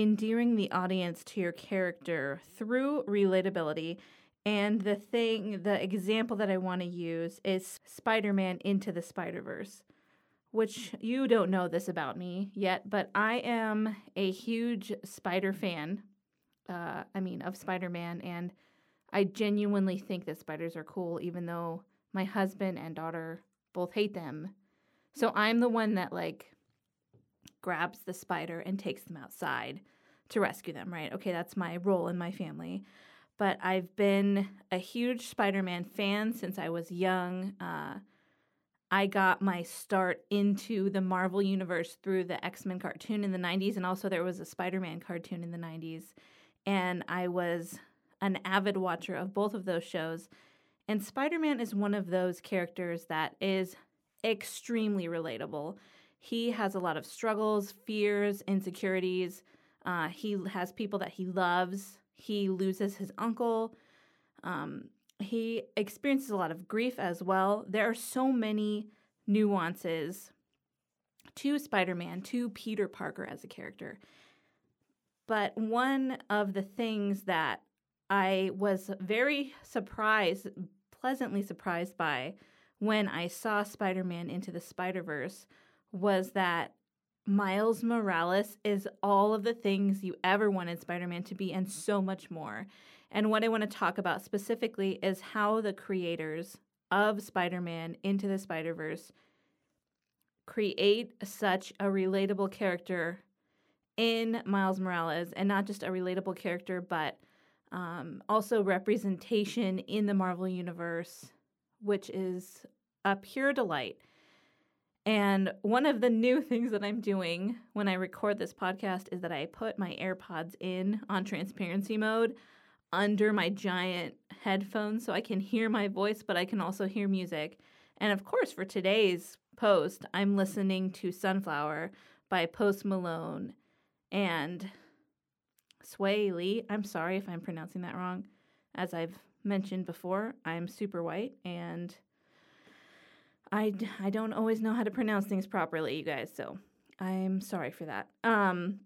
endearing the audience to your character through relatability. And the thing, the example that I want to use is Spider Man into the Spider Verse, which you don't know this about me yet, but I am a huge Spider fan. Uh, I mean, of Spider Man. And I genuinely think that spiders are cool, even though my husband and daughter both hate them. So I'm the one that, like, grabs the spider and takes them outside to rescue them, right? Okay, that's my role in my family. But I've been a huge Spider Man fan since I was young. Uh, I got my start into the Marvel Universe through the X Men cartoon in the 90s, and also there was a Spider Man cartoon in the 90s. And I was an avid watcher of both of those shows. And Spider Man is one of those characters that is extremely relatable. He has a lot of struggles, fears, insecurities. Uh, he has people that he loves. He loses his uncle. Um, he experiences a lot of grief as well. There are so many nuances to Spider Man, to Peter Parker as a character. But one of the things that I was very surprised, pleasantly surprised by when I saw Spider Man into the Spider Verse was that Miles Morales is all of the things you ever wanted Spider Man to be and so much more. And what I want to talk about specifically is how the creators of Spider Man into the Spider Verse create such a relatable character in Miles Morales, and not just a relatable character, but um, also representation in the Marvel Universe, which is a pure delight. And one of the new things that I'm doing when I record this podcast is that I put my AirPods in on transparency mode under my giant headphones so I can hear my voice, but I can also hear music. And of course, for today's post, I'm listening to Sunflower by Post Malone and Swae Lee. I'm sorry if I'm pronouncing that wrong. As I've mentioned before, I'm super white and I, I don't always know how to pronounce things properly, you guys, so I'm sorry for that. Um,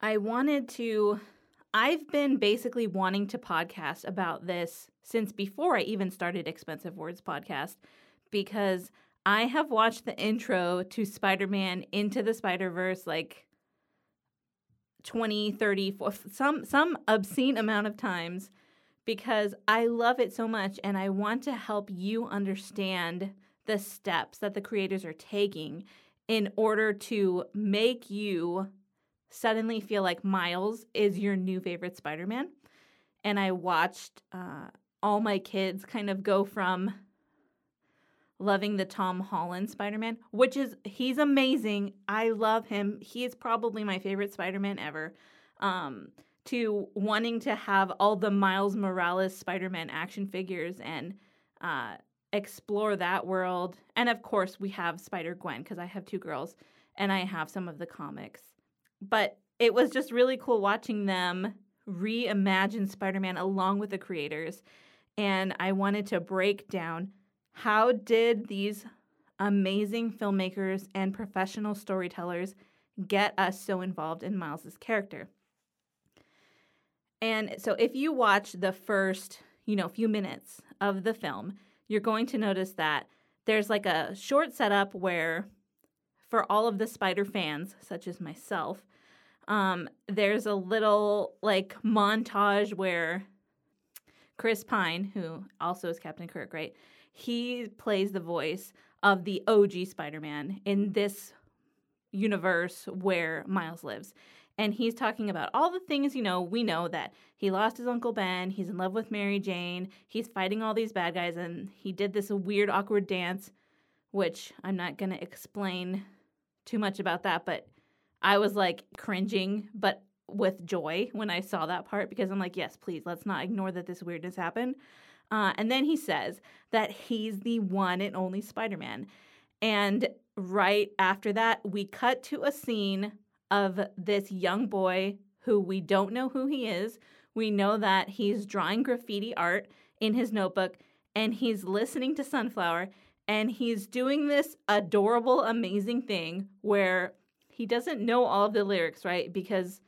I wanted to, I've been basically wanting to podcast about this since before I even started Expensive Words Podcast because I have watched the intro to Spider Man Into the Spider Verse like 20, 30, 40, some, some obscene amount of times because I love it so much and I want to help you understand the steps that the creators are taking in order to make you suddenly feel like Miles is your new favorite Spider Man. And I watched uh, all my kids kind of go from loving the Tom Holland Spider Man, which is, he's amazing. I love him. He is probably my favorite Spider Man ever. Um, to wanting to have all the Miles Morales Spider Man action figures and uh, explore that world. And of course, we have Spider Gwen because I have two girls and I have some of the comics. But it was just really cool watching them reimagine Spider Man along with the creators. And I wanted to break down how did these amazing filmmakers and professional storytellers get us so involved in Miles's character. And so if you watch the first, you know, few minutes of the film, you're going to notice that there's like a short setup where, for all of the spider fans, such as myself, um, there's a little like montage where Chris Pine, who also is Captain Kirk, right? He plays the voice of the OG Spider Man in this universe where Miles lives. And he's talking about all the things, you know, we know that he lost his Uncle Ben, he's in love with Mary Jane, he's fighting all these bad guys, and he did this weird, awkward dance, which I'm not going to explain too much about that, but I was like cringing, but with joy when I saw that part because I'm like, yes, please, let's not ignore that this weirdness happened. Uh, and then he says that he's the one and only Spider Man. And right after that, we cut to a scene of this young boy who we don't know who he is. We know that he's drawing graffiti art in his notebook and he's listening to Sunflower and he's doing this adorable, amazing thing where he doesn't know all of the lyrics, right? Because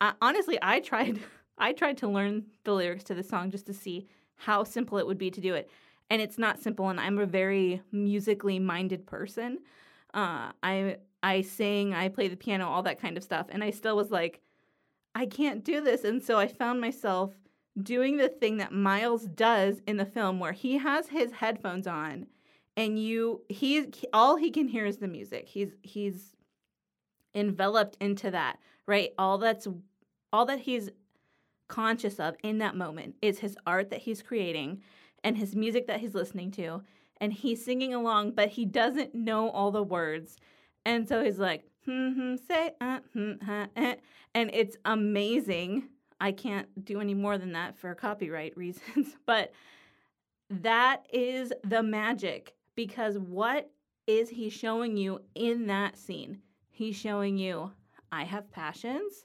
uh, honestly, I tried I tried to learn the lyrics to the song just to see how simple it would be to do it. And it's not simple and I'm a very musically minded person. Uh, I I sing, I play the piano, all that kind of stuff. And I still was like, I can't do this. And so I found myself doing the thing that Miles does in the film where he has his headphones on and you he all he can hear is the music. He's he's enveloped into that, right? All that's all that he's conscious of in that moment is his art that he's creating and his music that he's listening to and he's singing along but he doesn't know all the words and so he's like hmm, hmm say uh, hmm, eh. and it's amazing i can't do any more than that for copyright reasons but that is the magic because what is he showing you in that scene he's showing you i have passions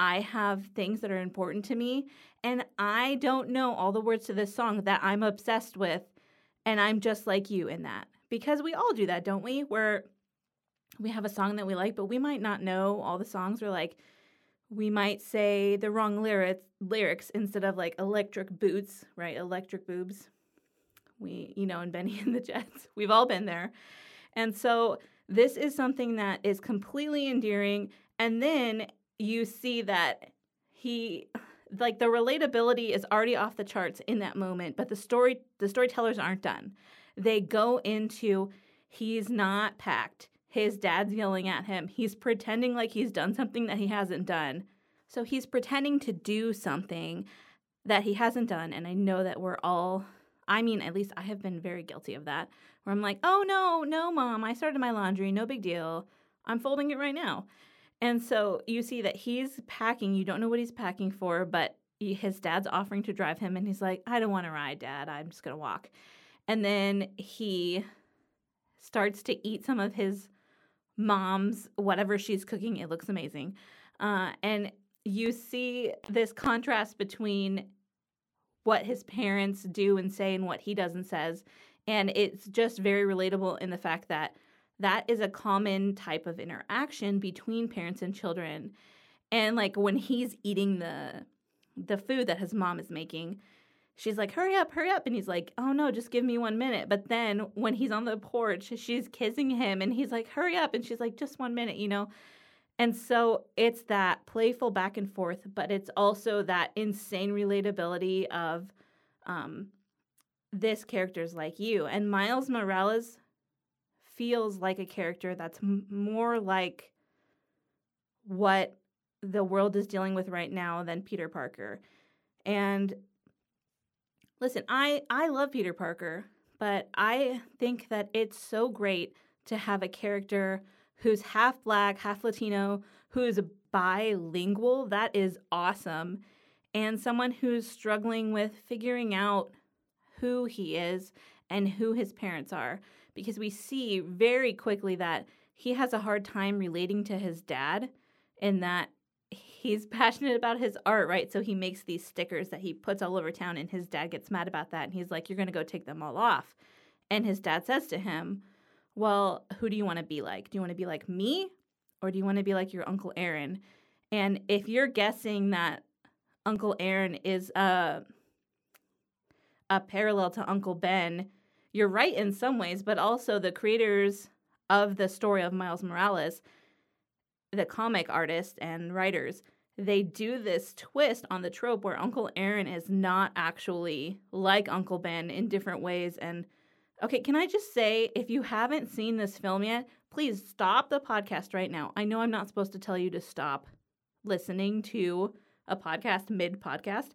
I have things that are important to me, and I don't know all the words to this song that I'm obsessed with, and I'm just like you in that. Because we all do that, don't we? Where we have a song that we like, but we might not know all the songs. We're like, we might say the wrong lyrics lyrics instead of like electric boots, right? Electric boobs. We, you know, and Benny and the Jets. We've all been there. And so this is something that is completely endearing. And then you see that he like the relatability is already off the charts in that moment but the story the storytellers aren't done they go into he's not packed his dad's yelling at him he's pretending like he's done something that he hasn't done so he's pretending to do something that he hasn't done and i know that we're all i mean at least i have been very guilty of that where i'm like oh no no mom i started my laundry no big deal i'm folding it right now and so you see that he's packing. You don't know what he's packing for, but his dad's offering to drive him, and he's like, I don't want to ride, dad. I'm just going to walk. And then he starts to eat some of his mom's, whatever she's cooking. It looks amazing. Uh, and you see this contrast between what his parents do and say and what he does and says. And it's just very relatable in the fact that that is a common type of interaction between parents and children. And like when he's eating the the food that his mom is making, she's like, "Hurry up, hurry up." And he's like, "Oh no, just give me 1 minute." But then when he's on the porch, she's kissing him and he's like, "Hurry up." And she's like, "Just 1 minute," you know. And so it's that playful back and forth, but it's also that insane relatability of um, this character's like you. And Miles Morales feels like a character that's m- more like what the world is dealing with right now than Peter Parker. And listen, I I love Peter Parker, but I think that it's so great to have a character who's half black, half Latino, who's bilingual. That is awesome. And someone who's struggling with figuring out who he is and who his parents are because we see very quickly that he has a hard time relating to his dad in that he's passionate about his art, right? So he makes these stickers that he puts all over town, and his dad gets mad about that. And he's like, You're going to go take them all off. And his dad says to him, Well, who do you want to be like? Do you want to be like me? Or do you want to be like your Uncle Aaron? And if you're guessing that Uncle Aaron is a, a parallel to Uncle Ben, you're right in some ways, but also the creators of the story of Miles Morales, the comic artists and writers, they do this twist on the trope where Uncle Aaron is not actually like Uncle Ben in different ways. And okay, can I just say, if you haven't seen this film yet, please stop the podcast right now. I know I'm not supposed to tell you to stop listening to a podcast mid podcast,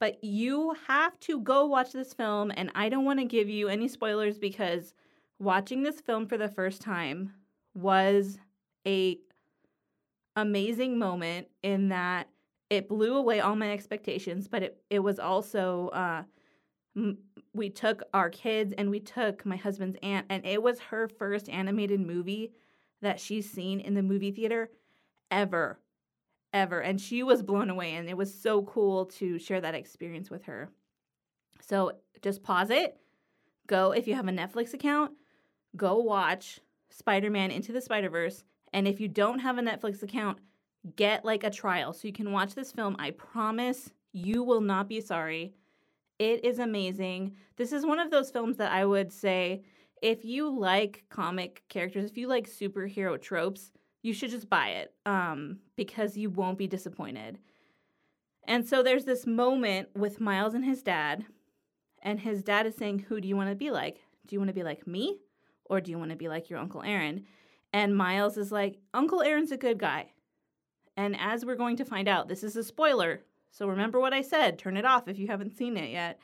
but you have to go watch this film. And I don't want to give you any spoilers because watching this film for the first time was a amazing moment in that it blew away all my expectations, but it, it was also, uh, m- we took our kids and we took my husband's aunt, and it was her first animated movie that she's seen in the movie theater ever, ever. And she was blown away, and it was so cool to share that experience with her. So just pause it. Go, if you have a Netflix account, go watch Spider Man Into the Spider Verse and if you don't have a Netflix account, get like a trial so you can watch this film. I promise you will not be sorry. It is amazing. This is one of those films that I would say if you like comic characters, if you like superhero tropes, you should just buy it um, because you won't be disappointed. And so there's this moment with Miles and his dad, and his dad is saying, Who do you want to be like? Do you want to be like me? Or do you want to be like your Uncle Aaron? And Miles is like, Uncle Aaron's a good guy. And as we're going to find out, this is a spoiler. So remember what I said. Turn it off if you haven't seen it yet.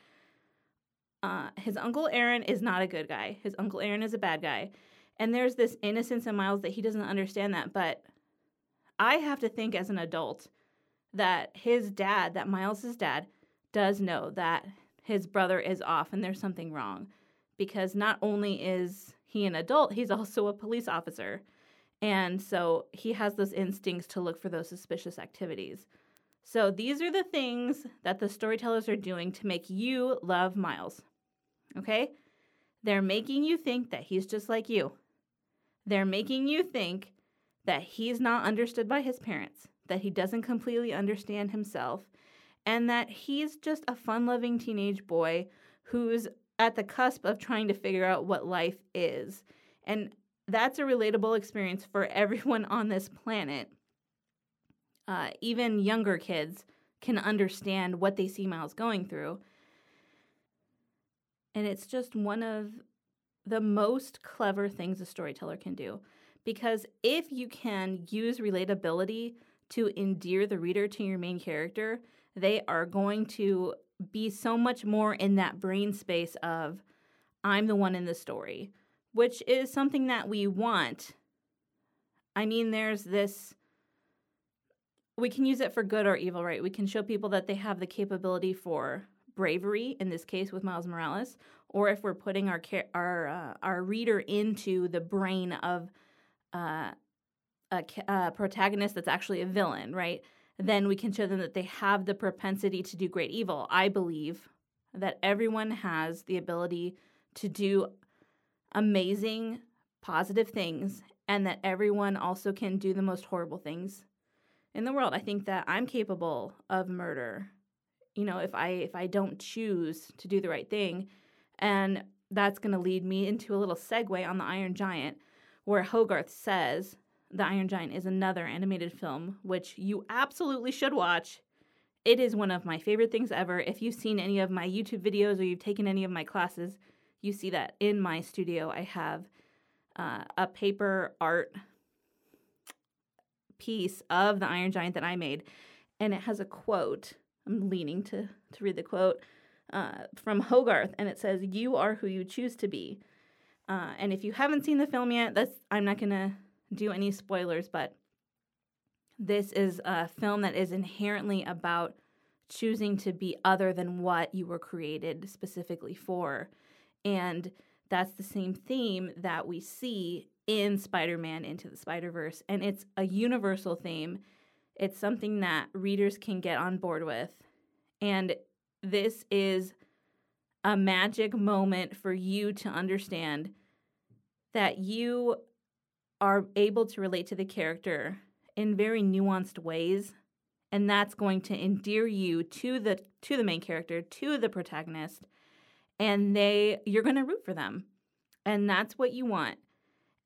Uh, his Uncle Aaron is not a good guy. His Uncle Aaron is a bad guy. And there's this innocence in Miles that he doesn't understand that. But I have to think as an adult that his dad, that Miles's dad, does know that his brother is off and there's something wrong. Because not only is he an adult, he's also a police officer. And so he has those instincts to look for those suspicious activities. So these are the things that the storytellers are doing to make you love Miles. Okay? They're making you think that he's just like you. They're making you think that he's not understood by his parents, that he doesn't completely understand himself, and that he's just a fun loving teenage boy who's at the cusp of trying to figure out what life is. And that's a relatable experience for everyone on this planet. Uh, even younger kids can understand what they see Miles going through. And it's just one of the most clever things a storyteller can do. Because if you can use relatability to endear the reader to your main character, they are going to be so much more in that brain space of I'm the one in the story, which is something that we want. I mean, there's this we can use it for good or evil, right? We can show people that they have the capability for bravery in this case with Miles Morales, or if we're putting our our uh, our reader into the brain of uh, a, a protagonist that's actually a villain, right? Then we can show them that they have the propensity to do great evil. I believe that everyone has the ability to do amazing, positive things, and that everyone also can do the most horrible things in the world. I think that I'm capable of murder. You know, if I if I don't choose to do the right thing, and that's going to lead me into a little segue on the Iron Giant, where Hogarth says the Iron Giant is another animated film which you absolutely should watch. It is one of my favorite things ever. If you've seen any of my YouTube videos or you've taken any of my classes, you see that in my studio I have uh, a paper art piece of the Iron Giant that I made, and it has a quote. I'm leaning to to read the quote uh, from Hogarth, and it says, "You are who you choose to be." Uh, and if you haven't seen the film yet, that's I'm not gonna do any spoilers, but this is a film that is inherently about choosing to be other than what you were created specifically for. And that's the same theme that we see in Spider Man Into the Spider Verse. And it's a universal theme, it's something that readers can get on board with. And this is a magic moment for you to understand that you are able to relate to the character in very nuanced ways and that's going to endear you to the to the main character to the protagonist and they you're going to root for them and that's what you want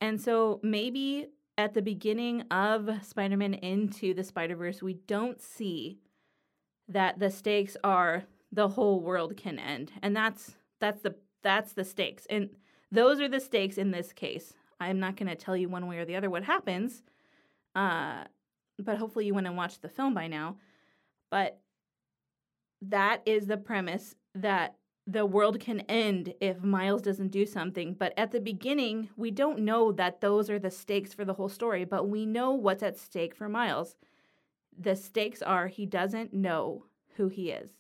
and so maybe at the beginning of Spider Man Into the Spider Verse, we don't see that the stakes are the whole world can end. And that's that's the that's the stakes. And those are the stakes in this case. I'm not going to tell you one way or the other what happens. Uh, but hopefully you went and watched the film by now. But that is the premise that the world can end if Miles doesn't do something. But at the beginning, we don't know that those are the stakes for the whole story, but we know what's at stake for Miles. The stakes are he doesn't know who he is,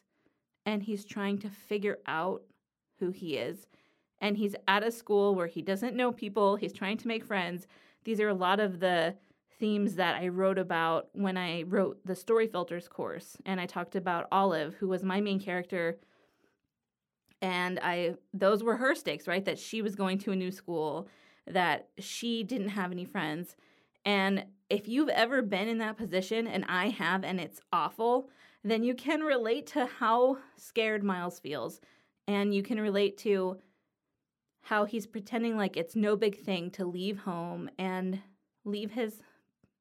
and he's trying to figure out who he is. And he's at a school where he doesn't know people, he's trying to make friends. These are a lot of the themes that I wrote about when I wrote the Story Filters course. And I talked about Olive, who was my main character. And I those were her stakes, right? That she was going to a new school, that she didn't have any friends. And if you've ever been in that position, and I have, and it's awful, then you can relate to how scared Miles feels. And you can relate to how he's pretending like it's no big thing to leave home and leave his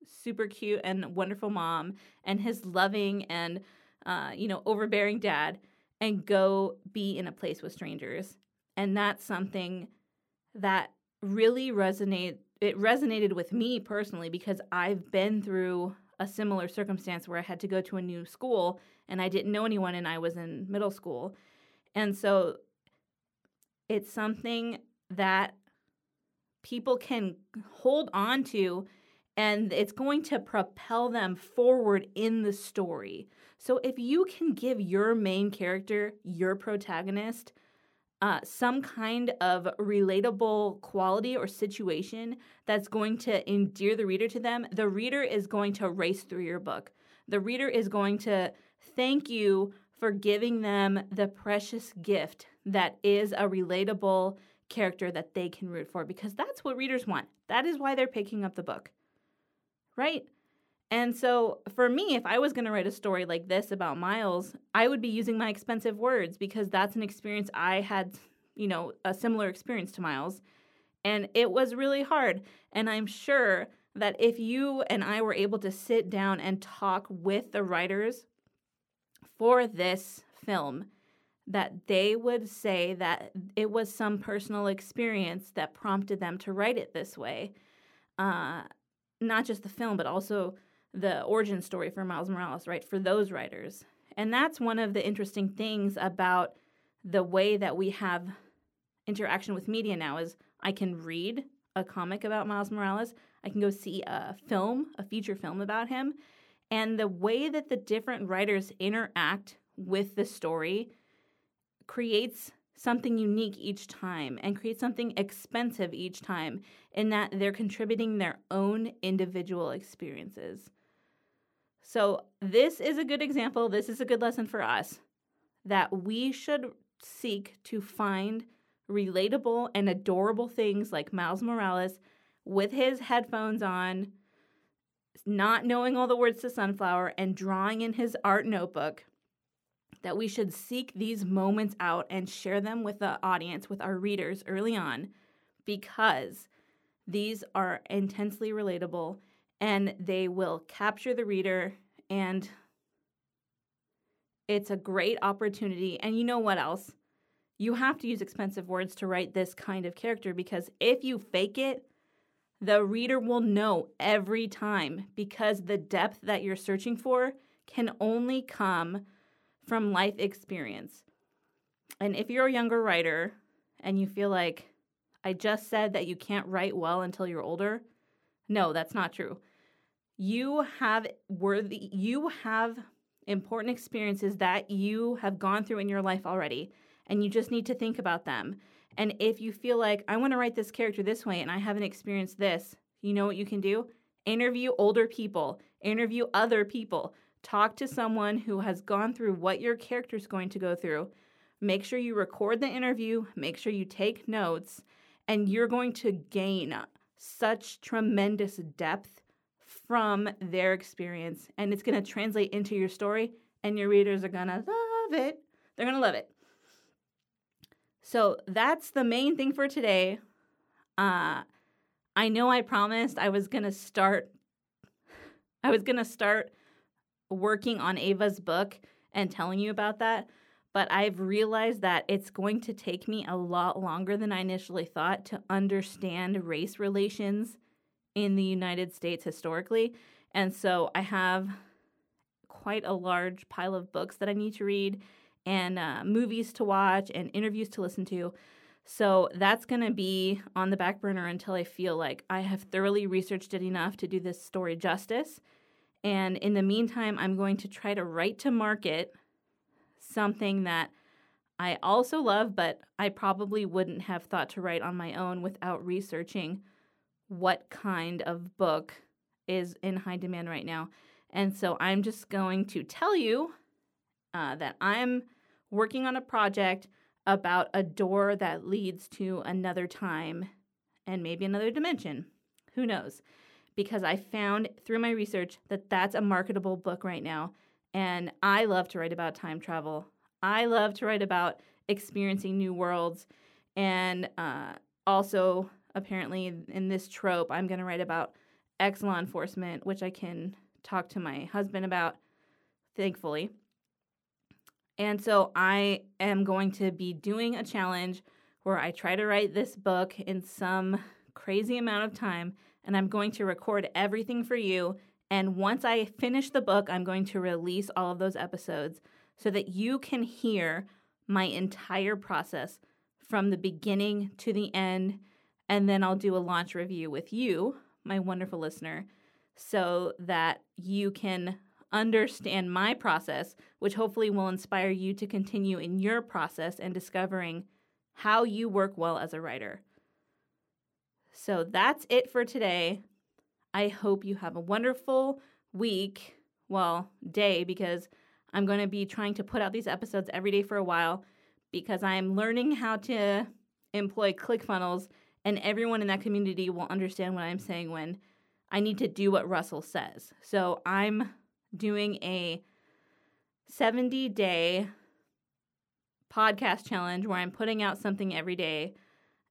super cute and wonderful mom and his loving and uh, you know overbearing dad and go be in a place with strangers and that's something that really resonate it resonated with me personally because I've been through a similar circumstance where I had to go to a new school and I didn't know anyone and I was in middle school. And so it's something that people can hold on to and it's going to propel them forward in the story. So if you can give your main character, your protagonist, uh, some kind of relatable quality or situation that's going to endear the reader to them, the reader is going to race through your book. The reader is going to thank you for giving them the precious gift that is a relatable character that they can root for because that's what readers want. That is why they're picking up the book right? And so for me, if I was going to write a story like this about Miles, I would be using my expensive words because that's an experience I had, you know, a similar experience to Miles. And it was really hard. And I'm sure that if you and I were able to sit down and talk with the writers for this film, that they would say that it was some personal experience that prompted them to write it this way. Uh, not just the film, but also the origin story for Miles Morales, right? For those writers. And that's one of the interesting things about the way that we have interaction with media now is I can read a comic about Miles Morales, I can go see a film, a feature film about him, and the way that the different writers interact with the story creates something unique each time and creates something expensive each time in that they're contributing their own individual experiences. So, this is a good example. This is a good lesson for us that we should seek to find relatable and adorable things like Miles Morales with his headphones on, not knowing all the words to Sunflower, and drawing in his art notebook that we should seek these moments out and share them with the audience, with our readers early on, because these are intensely relatable and they will capture the reader and it's a great opportunity. And you know what else? You have to use expensive words to write this kind of character because if you fake it, the reader will know every time because the depth that you're searching for can only come from life experience. And if you're a younger writer and you feel like I just said that you can't write well until you're older, no, that's not true. You have worthy you have important experiences that you have gone through in your life already and you just need to think about them. And if you feel like I want to write this character this way and I haven't experienced this, you know what you can do? Interview older people, interview other people Talk to someone who has gone through what your character is going to go through. Make sure you record the interview, make sure you take notes, and you're going to gain such tremendous depth from their experience. And it's going to translate into your story, and your readers are going to love it. They're going to love it. So that's the main thing for today. Uh, I know I promised I was to start I was to start working on Ava's book and telling you about that, but I've realized that it's going to take me a lot longer than I initially thought to understand race relations in the United States historically. And so I have quite a large pile of books that I need to read and uh, movies to watch and interviews to listen to. So that's going to be on the back burner until I feel like I have thoroughly researched it enough to do this story justice. And in the meantime, I'm going to try to write to market something that I also love, but I probably wouldn't have thought to write on my own without researching what kind of book is in high demand right now. And so I'm just going to tell you uh, that I'm working on a project about a door that leads to another time and maybe another dimension. Who knows? Because I found through my research that that's a marketable book right now. And I love to write about time travel. I love to write about experiencing new worlds. And uh, also, apparently, in this trope, I'm going to write about ex law enforcement, which I can talk to my husband about, thankfully. And so I am going to be doing a challenge where I try to write this book in some crazy amount of time, and I'm going to record everything for you. And once I finish the book, I'm going to release all of those episodes so that you can hear my entire process from the beginning to the end. And then I'll do a launch review with you, my wonderful listener, so that you can understand my process, which hopefully will inspire you to continue in your process and discovering how you work well as a writer. So that's it for today. I hope you have a wonderful week, well, day, because I'm going to be trying to put out these episodes every day for a while because I'm learning how to employ ClickFunnels, and everyone in that community will understand what I'm saying when I need to do what Russell says. So I'm doing a 70 day podcast challenge where I'm putting out something every day,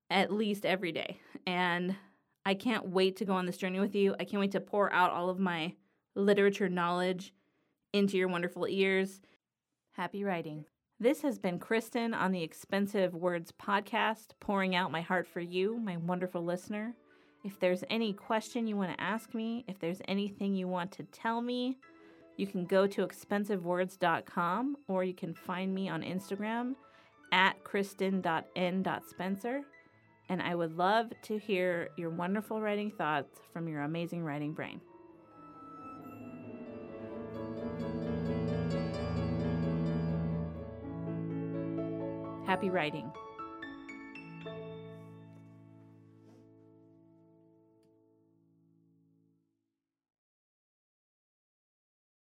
at least every day. And I can't wait to go on this journey with you. I can't wait to pour out all of my literature knowledge into your wonderful ears. Happy writing. This has been Kristen on the Expensive Words podcast, pouring out my heart for you, my wonderful listener. If there's any question you want to ask me, if there's anything you want to tell me, you can go to expensivewords.com or you can find me on Instagram at kristen.n.spencer. And I would love to hear your wonderful writing thoughts from your amazing writing brain. Happy writing.